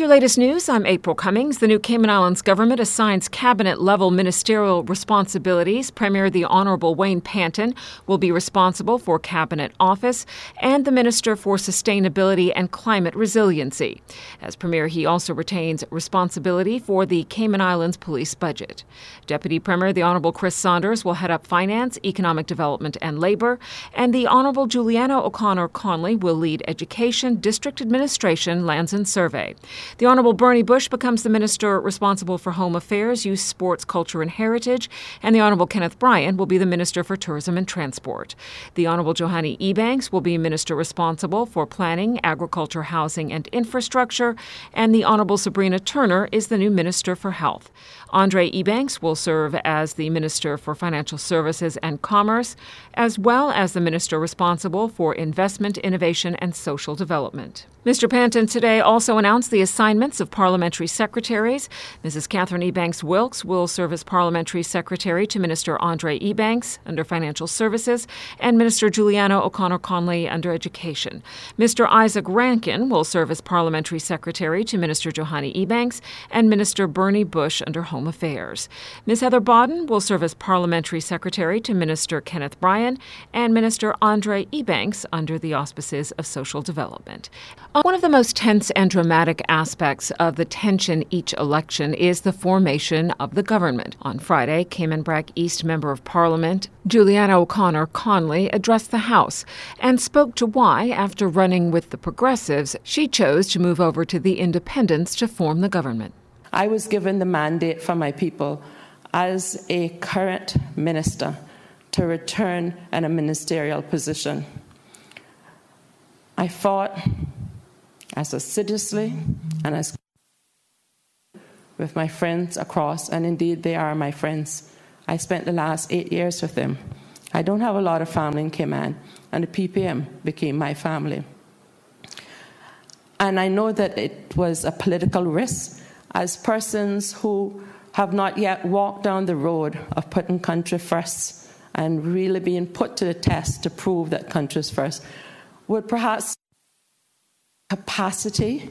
Your latest news, I'm April Cummings. The new Cayman Islands government assigns cabinet level ministerial responsibilities. Premier the Honorable Wayne Panton will be responsible for cabinet office and the Minister for Sustainability and Climate Resiliency. As Premier, he also retains responsibility for the Cayman Islands police budget. Deputy Premier the Honorable Chris Saunders will head up finance, economic development, and labor, and the Honorable Juliana O'Connor Connolly will lead education, district administration, lands and survey. The Honorable Bernie Bush becomes the minister responsible for home affairs, youth, sports, culture, and heritage, and the Honorable Kenneth Bryan will be the minister for tourism and transport. The Honorable Johanny Ebanks will be minister responsible for planning, agriculture, housing, and infrastructure, and the Honorable Sabrina Turner is the new minister for health. Andre Ebanks will serve as the Minister for Financial Services and Commerce, as well as the Minister responsible for Investment, Innovation, and Social Development. Mr. Panton today also announced the assignments of parliamentary secretaries. Mrs. Catherine Ebanks Wilks will serve as parliamentary secretary to Minister Andre Ebanks under Financial Services and Minister Juliana O'Connor Connolly under Education. Mr. Isaac Rankin will serve as parliamentary secretary to Minister Johanny Ebanks and Minister Bernie Bush under Home Affairs. Ms. Heather Bodden will serve as parliamentary secretary to Minister Kenneth Bryan and Minister Andre Ebanks under the auspices of Social Development. One of the most tense and dramatic aspects of the tension each election is the formation of the government. On Friday, Cayman Brac East Member of Parliament Juliana O'Connor Connolly addressed the House and spoke to why, after running with the Progressives, she chose to move over to the Independents to form the government. I was given the mandate from my people as a current minister to return in a ministerial position. I fought as assiduously and as with my friends across, and indeed they are my friends. I spent the last eight years with them. I don't have a lot of family in Cayman, and the PPM became my family. And I know that it was a political risk as persons who have not yet walked down the road of putting country first and really being put to the test to prove that country is first would perhaps capacity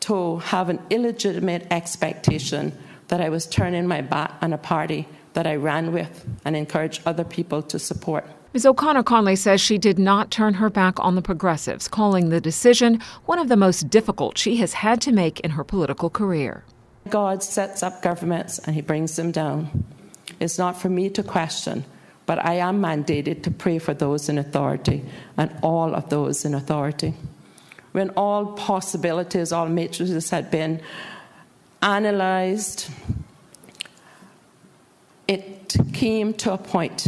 to have an illegitimate expectation that I was turning my back on a party that I ran with and encouraged other people to support. Ms. O'Connor Connolly says she did not turn her back on the progressives, calling the decision one of the most difficult she has had to make in her political career. God sets up governments and he brings them down. It's not for me to question, but I am mandated to pray for those in authority and all of those in authority when all possibilities, all matrices had been analyzed, it came to a point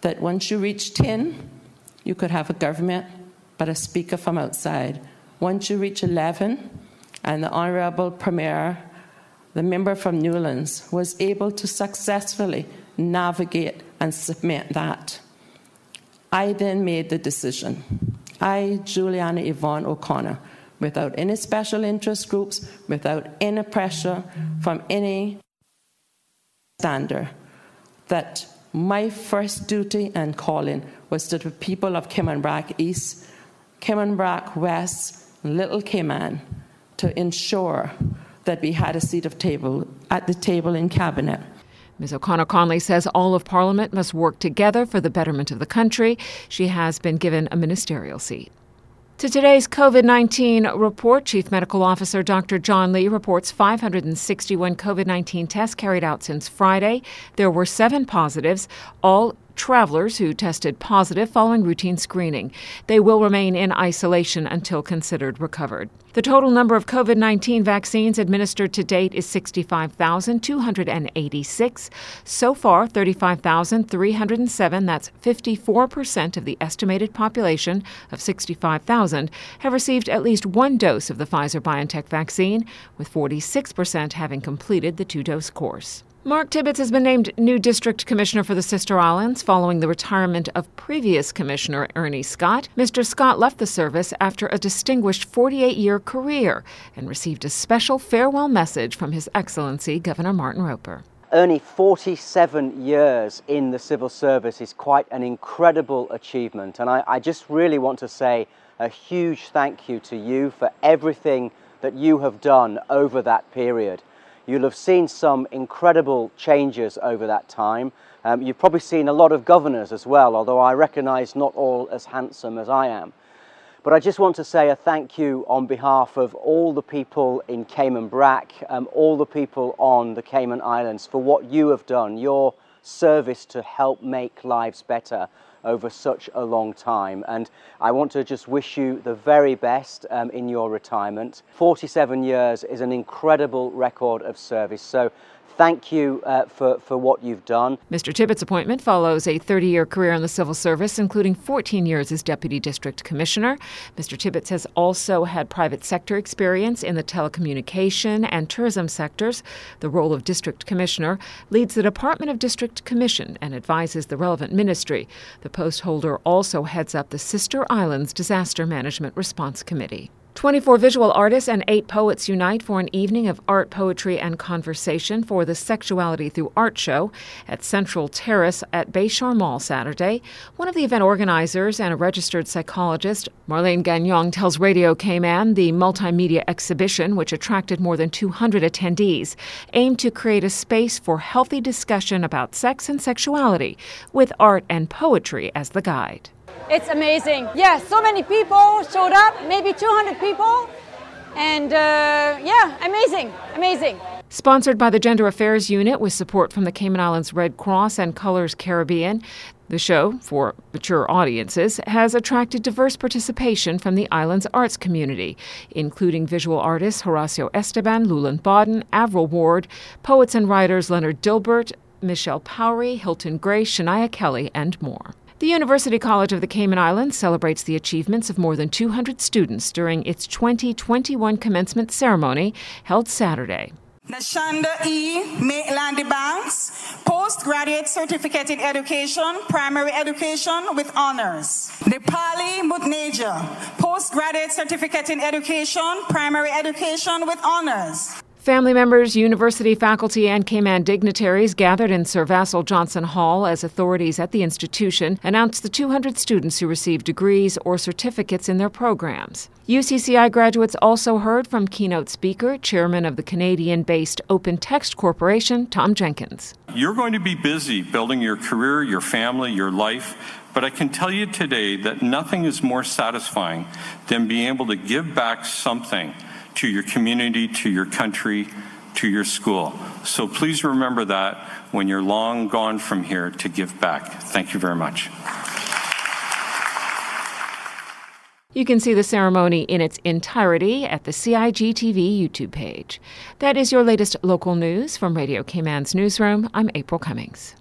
that once you reach 10, you could have a government, but a speaker from outside. Once you reach 11, and the Honorable Premier, the member from Newlands, was able to successfully navigate and submit that, I then made the decision I, Juliana Yvonne O'Connor, without any special interest groups, without any pressure from any standard, that my first duty and calling was to the people of Cayman Brac East, Cayman Brac West, Little Cayman, to ensure that we had a seat of table at the table in cabinet. Ms. O'Connor Connolly says all of Parliament must work together for the betterment of the country. She has been given a ministerial seat. To today's COVID 19 report, Chief Medical Officer Dr. John Lee reports 561 COVID 19 tests carried out since Friday. There were seven positives, all travelers who tested positive following routine screening. They will remain in isolation until considered recovered. The total number of COVID 19 vaccines administered to date is 65,286. So far, 35,307, that's 54% of the estimated population of 65,000, have received at least one dose of the Pfizer BioNTech vaccine, with 46% having completed the two dose course. Mark Tibbetts has been named new district commissioner for the Sister Islands following the retirement of previous commissioner Ernie Scott. Mr. Scott left the service after a distinguished 48 year career and received a special farewell message from His Excellency Governor Martin Roper. Only 47 years in the civil service is quite an incredible achievement, and I, I just really want to say a huge thank you to you for everything that you have done over that period. You'll have seen some incredible changes over that time. Um, you've probably seen a lot of governors as well, although I recognise not all as handsome as I am. But I just want to say a thank you on behalf of all the people in Cayman Brac, um, all the people on the Cayman Islands for what you have done, your service to help make lives better over such a long time. And I want to just wish you the very best um, in your retirement. 47 years is an incredible record of service. So thank you uh, for, for what you've done. Mr. Tibbetts' appointment follows a 30 year career in the civil service, including 14 years as Deputy District Commissioner. Mr. Tibbetts has also had private sector experience in the telecommunication and tourism sectors. The role of District Commissioner leads the Department of District Commission and advises the relevant ministry. The post holder also heads up the Sister Islands Disaster Management Response Committee. 24 visual artists and eight poets unite for an evening of art, poetry, and conversation for the Sexuality Through Art show at Central Terrace at Bayshore Mall Saturday. One of the event organizers and a registered psychologist, Marlene Gagnon, tells Radio Cayman the multimedia exhibition, which attracted more than 200 attendees, aimed to create a space for healthy discussion about sex and sexuality, with art and poetry as the guide. It's amazing. Yeah, so many people showed up, maybe 200 people. And uh, yeah, amazing, amazing. Sponsored by the Gender Affairs Unit with support from the Cayman Islands Red Cross and Colors Caribbean, the show, for mature audiences, has attracted diverse participation from the island's arts community, including visual artists Horacio Esteban, Luland Bodden, Avril Ward, poets and writers Leonard Dilbert, Michelle Powery, Hilton Gray, Shania Kelly, and more. The University College of the Cayman Islands celebrates the achievements of more than 200 students during its 2021 commencement ceremony held Saturday. Nashanda E. Maitland Banks, postgraduate certificate in education, primary education with honors. Nepali Mutneja, postgraduate certificate in education, primary education with honors. Family members, university faculty, and Cayman dignitaries gathered in Sir Vassel Johnson Hall as authorities at the institution announced the 200 students who received degrees or certificates in their programs. UCCI graduates also heard from keynote speaker, chairman of the Canadian based Open Text Corporation, Tom Jenkins. You're going to be busy building your career, your family, your life. But I can tell you today that nothing is more satisfying than being able to give back something to your community, to your country, to your school. So please remember that when you're long gone from here to give back. Thank you very much. You can see the ceremony in its entirety at the CIGTV YouTube page. That is your latest local news from Radio Cayman's newsroom. I'm April Cummings.